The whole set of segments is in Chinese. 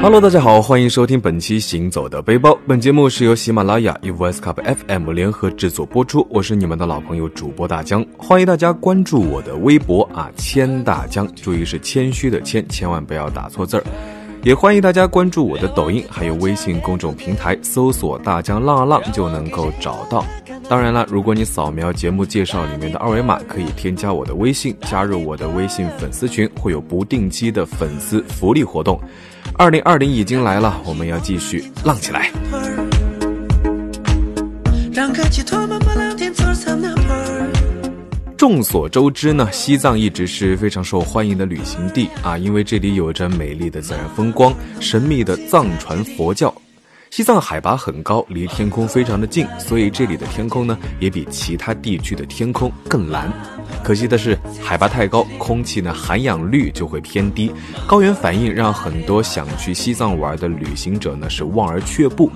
Hello，大家好，欢迎收听本期《行走的背包》。本节目是由喜马拉雅与 Voice Cup FM 联合制作播出。我是你们的老朋友主播大江，欢迎大家关注我的微博啊，谦大江，注意是谦虚的谦，千万不要打错字儿。也欢迎大家关注我的抖音，还有微信公众平台，搜索“大江浪浪”就能够找到。当然了，如果你扫描节目介绍里面的二维码，可以添加我的微信，加入我的微信粉丝群，会有不定期的粉丝福利活动。二零二零已经来了，我们要继续浪起来。众所周知呢，西藏一直是非常受欢迎的旅行地啊，因为这里有着美丽的自然风光、神秘的藏传佛教。西藏海拔很高，离天空非常的近，所以这里的天空呢也比其他地区的天空更蓝。可惜的是，海拔太高，空气呢含氧率就会偏低，高原反应让很多想去西藏玩的旅行者呢是望而却步。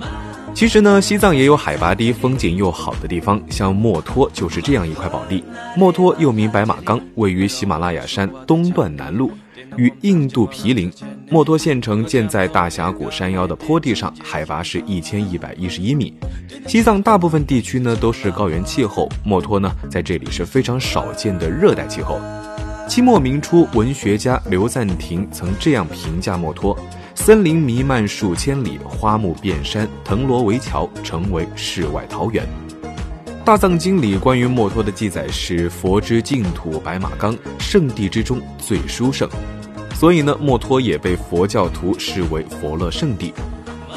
其实呢，西藏也有海拔低、风景又好的地方，像墨脱就是这样一块宝地。墨脱又名白马岗，位于喜马拉雅山东段南麓，与印度毗邻。墨脱县城建在大峡谷山腰的坡地上，海拔是一千一百一十一米。西藏大部分地区呢都是高原气候，墨脱呢在这里是非常少见的热带气候。清末明初，文学家刘赞廷曾这样评价墨脱。森林弥漫数千里，花木遍山，藤萝围桥，成为世外桃源。大藏经里关于墨脱的记载是：佛之净土白马岗，圣地之中最殊胜。所以呢，墨脱也被佛教徒视为佛乐圣地。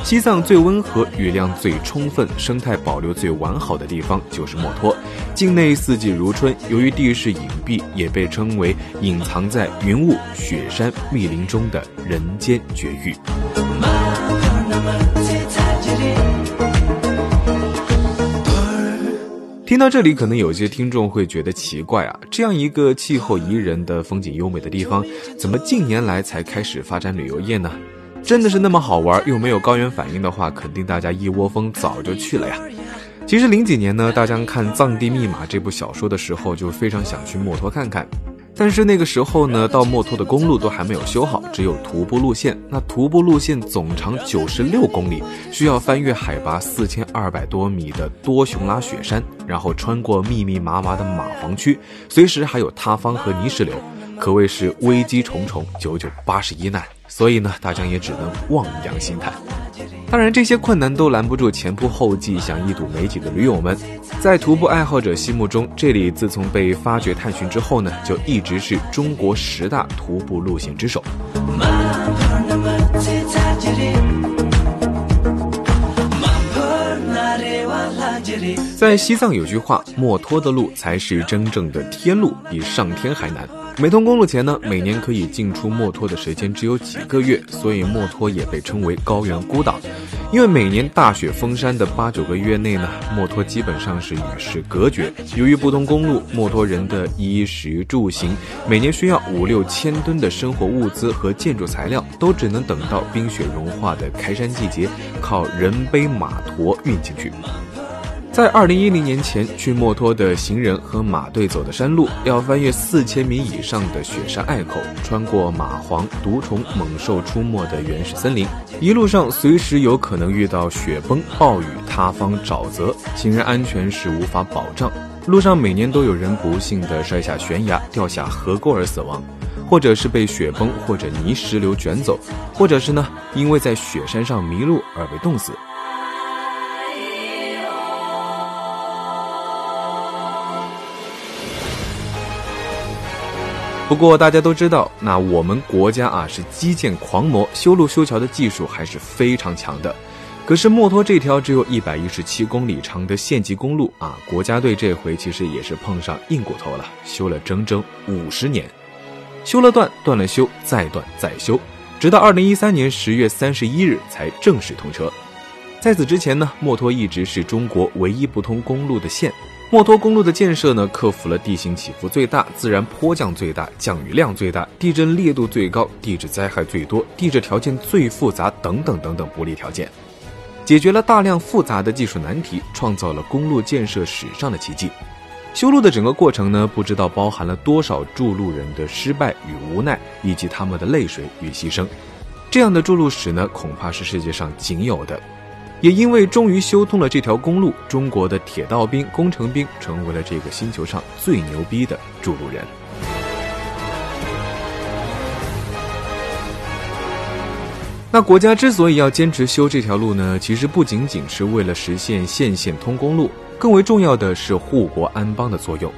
西藏最温和、雨量最充分、生态保留最完好的地方就是墨脱。境内四季如春，由于地势隐蔽，也被称为隐藏在云雾、雪山、密林中的人间绝域。听到这里，可能有些听众会觉得奇怪啊，这样一个气候宜人的、风景优美的地方，怎么近年来才开始发展旅游业呢？真的是那么好玩又没有高原反应的话，肯定大家一窝蜂早就去了呀。其实零几年呢，大家看《藏地密码》这部小说的时候，就非常想去墨脱看看。但是那个时候呢，到墨脱的公路都还没有修好，只有徒步路线。那徒步路线总长九十六公里，需要翻越海拔四千二百多米的多雄拉雪山，然后穿过密密麻麻的蚂蟥区，随时还有塌方和泥石流，可谓是危机重重，九九八十一难。所以呢，大江也只能望洋兴叹。当然，这些困难都拦不住前仆后继想一睹美景的驴友们。在徒步爱好者心目中，这里自从被发掘探寻之后呢，就一直是中国十大徒步路线之首。在西藏有句话，墨脱的路才是真正的天路，比上天还难。没通公路前呢，每年可以进出墨脱的时间只有几个月，所以墨脱也被称为高原孤岛。因为每年大雪封山的八九个月内呢，墨脱基本上是与世隔绝。由于不通公路，墨脱人的衣食住行，每年需要五六千吨的生活物资和建筑材料，都只能等到冰雪融化的开山季节，靠人背马驮运进去。在二零一零年前去墨脱的行人和马队走的山路，要翻越四千米以上的雪山隘口，穿过蚂蟥、毒虫、猛兽出没的原始森林，一路上随时有可能遇到雪崩、暴雨、塌方、沼泽，行人安全是无法保障。路上每年都有人不幸的摔下悬崖、掉下河沟而死亡，或者是被雪崩或者泥石流卷走，或者是呢因为在雪山上迷路而被冻死。不过大家都知道，那我们国家啊是基建狂魔，修路修桥的技术还是非常强的。可是墨脱这条只有一百一十七公里长的县级公路啊，国家队这回其实也是碰上硬骨头了，修了整整五十年，修了断，断了修，再断再修，直到二零一三年十月三十一日才正式通车。在此之前呢，墨脱一直是中国唯一不通公路的县。墨脱公路的建设呢，克服了地形起伏最大、自然坡降最大、降雨量最大、地震烈度最高、地质灾害最多、地质条件最复杂等等等等不利条件，解决了大量复杂的技术难题，创造了公路建设史上的奇迹。修路的整个过程呢，不知道包含了多少筑路人的失败与无奈，以及他们的泪水与牺牲。这样的筑路史呢，恐怕是世界上仅有的。也因为终于修通了这条公路，中国的铁道兵、工程兵成为了这个星球上最牛逼的筑路人。那国家之所以要坚持修这条路呢，其实不仅仅是为了实现县县通公路，更为重要的是护国安邦的作用。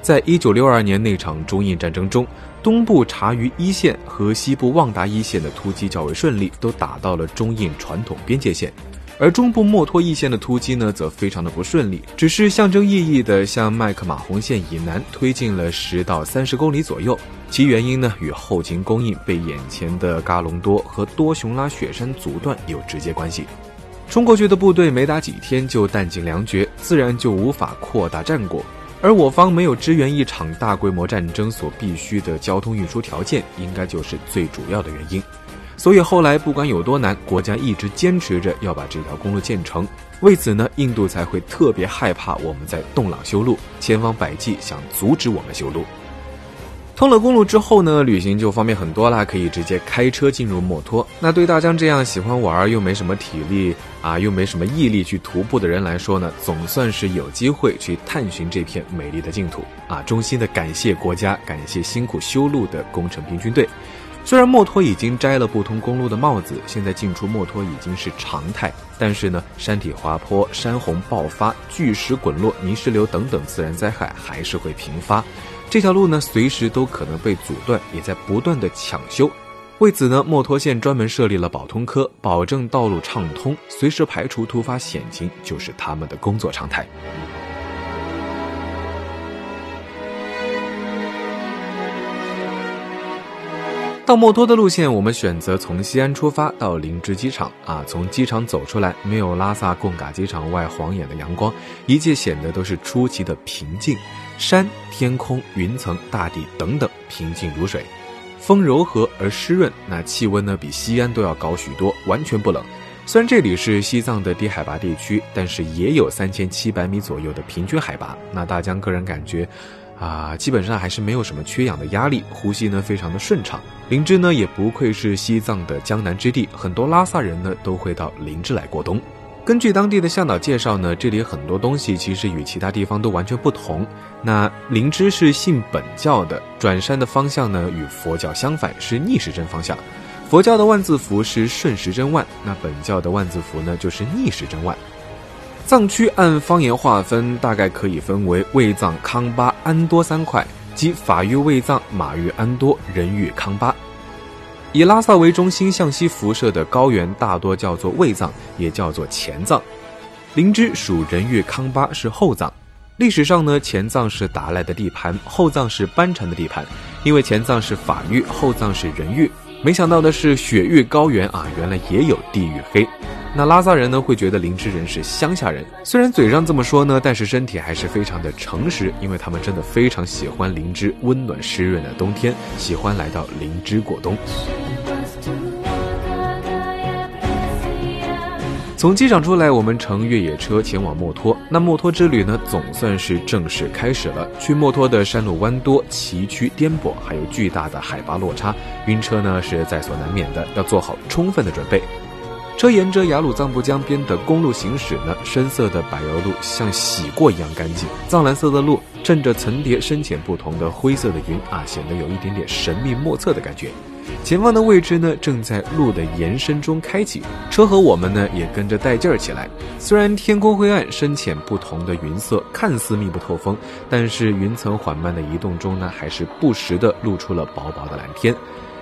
在一九六二年那场中印战争中，东部察隅一线和西部旺达一线的突击较为顺利，都打到了中印传统边界线。而中部墨脱一线的突击呢，则非常的不顺利，只是象征意义的向麦克马洪线以南推进了十到三十公里左右。其原因呢，与后勤供应被眼前的嘎隆多和多雄拉雪山阻断有直接关系。冲过去的部队没打几天就弹尽粮绝，自然就无法扩大战果。而我方没有支援一场大规模战争所必须的交通运输条件，应该就是最主要的原因。所以后来不管有多难，国家一直坚持着要把这条公路建成。为此呢，印度才会特别害怕我们在洞朗修路，千方百计想阻止我们修路。通了公路之后呢，旅行就方便很多啦，可以直接开车进入墨脱。那对大江这样喜欢玩又没什么体力啊，又没什么毅力去徒步的人来说呢，总算是有机会去探寻这片美丽的净土啊！衷心的感谢国家，感谢辛苦修路的工程兵军队。虽然墨脱已经摘了不通公路的帽子，现在进出墨脱已经是常态，但是呢，山体滑坡、山洪爆发、巨石滚落、泥石流等等自然灾害还是会频发。这条路呢，随时都可能被阻断，也在不断的抢修。为此呢，墨脱县专门设立了保通科，保证道路畅通，随时排除突发险情，就是他们的工作常态。到墨脱的路线，我们选择从西安出发到林芝机场啊。从机场走出来，没有拉萨贡嘎机场外晃眼的阳光，一切显得都是出奇的平静。山、天空、云层、大地等等，平静如水。风柔和而湿润，那气温呢比西安都要高许多，完全不冷。虽然这里是西藏的低海拔地区，但是也有三千七百米左右的平均海拔。那大江个人感觉。啊，基本上还是没有什么缺氧的压力，呼吸呢非常的顺畅。林芝呢也不愧是西藏的江南之地，很多拉萨人呢都会到林芝来过冬。根据当地的向导介绍呢，这里很多东西其实与其他地方都完全不同。那林芝是信本教的，转山的方向呢与佛教相反，是逆时针方向。佛教的万字符是顺时针万，那本教的万字符呢就是逆时针万。藏区按方言划分，大概可以分为卫藏、康巴、安多三块，即法域卫藏、马域安多、人域康巴。以拉萨为中心向西辐射的高原大多叫做卫藏，也叫做前藏。林芝属人域康巴，是后藏。历史上呢，前藏是达赖的地盘，后藏是班禅的地盘。因为前藏是法域，后藏是人域。没想到的是，雪域高原啊，原来也有地域黑。那拉萨人呢，会觉得林芝人是乡下人，虽然嘴上这么说呢，但是身体还是非常的诚实，因为他们真的非常喜欢林芝温暖湿润的冬天，喜欢来到林芝过冬。从机场出来，我们乘越野车前往墨脱。那墨脱之旅呢，总算是正式开始了。去墨脱的山路弯多、崎岖颠簸，还有巨大的海拔落差，晕车呢是在所难免的，要做好充分的准备。车沿着雅鲁藏布江边的公路行驶呢，深色的柏油路像洗过一样干净，藏蓝色的路衬着层叠深浅不同的灰色的云啊，显得有一点点神秘莫测的感觉。前方的位置呢，正在路的延伸中开启，车和我们呢也跟着带劲儿起来。虽然天空灰暗，深浅不同的云色看似密不透风，但是云层缓慢的移动中呢，还是不时的露出了薄薄的蓝天。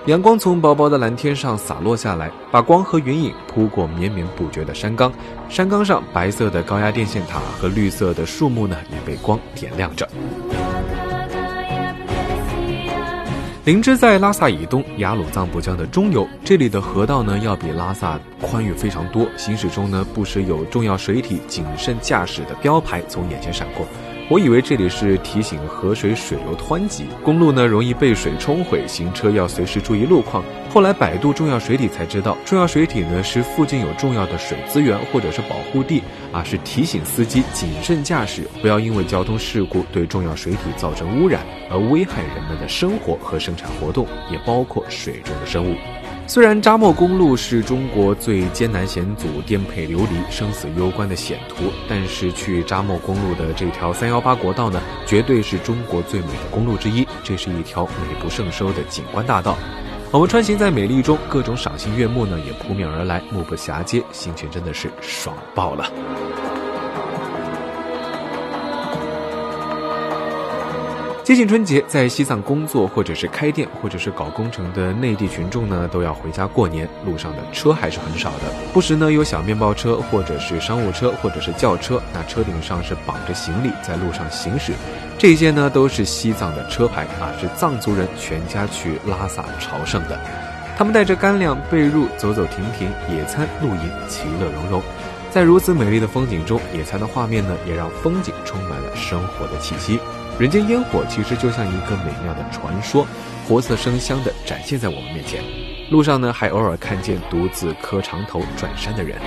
阳光从薄薄的蓝天上洒落下来，把光和云影铺过绵绵不绝的山岗。山岗上白色的高压电线塔和绿色的树木呢，也被光点亮着。林芝在拉萨以东，雅鲁藏布江的中游。这里的河道呢，要比拉萨宽裕非常多。行驶中呢，不时有重要水体谨慎驾驶的标牌从眼前闪过。我以为这里是提醒河水水流湍急，公路呢容易被水冲毁，行车要随时注意路况。后来百度重要水体才知道，重要水体呢是附近有重要的水资源或者是保护地啊，是提醒司机谨慎驾驶，不要因为交通事故对重要水体造成污染而危害人们的生活和生产活动，也包括水中的生物。虽然扎莫公路是中国最艰难险阻、颠沛流离、生死攸关的险途，但是去扎莫公路的这条三幺八国道呢，绝对是中国最美的公路之一。这是一条美不胜收的景观大道。我们穿行在美丽中，各种赏心悦目呢也扑面而来，目不暇接，心情真的是爽爆了。接近春节，在西藏工作或者是开店或者是搞工程的内地群众呢，都要回家过年，路上的车还是很少的。不时呢有小面包车，或者是商务车，或者是轿车，那车顶上是绑着行李在路上行驶。这些呢都是西藏的车牌啊，是藏族人全家去拉萨朝圣的。他们带着干粮、被褥，走走停停，野餐、露营，其乐融融。在如此美丽的风景中，野餐的画面呢，也让风景充满了生活的气息。人间烟火其实就像一个美妙的传说，活色生香的展现在我们面前。路上呢，还偶尔看见独自磕长头转山的人。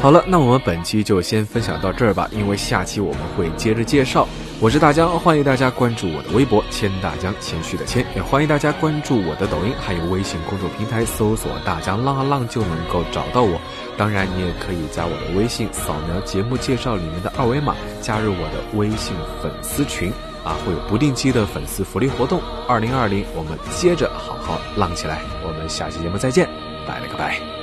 好了，那我们本期就先分享到这儿吧，因为下期我们会接着介绍。我是大江，欢迎大家关注我的微博“谦大江”，谦虚的谦，也欢迎大家关注我的抖音，还有微信公众平台，搜索“大江浪啊浪”就能够找到我。当然，你也可以加我的微信，扫描节目介绍里面的二维码，加入我的微信粉丝群啊，会有不定期的粉丝福利活动。二零二零，我们接着好好浪起来，我们下期节目再见，拜了个拜。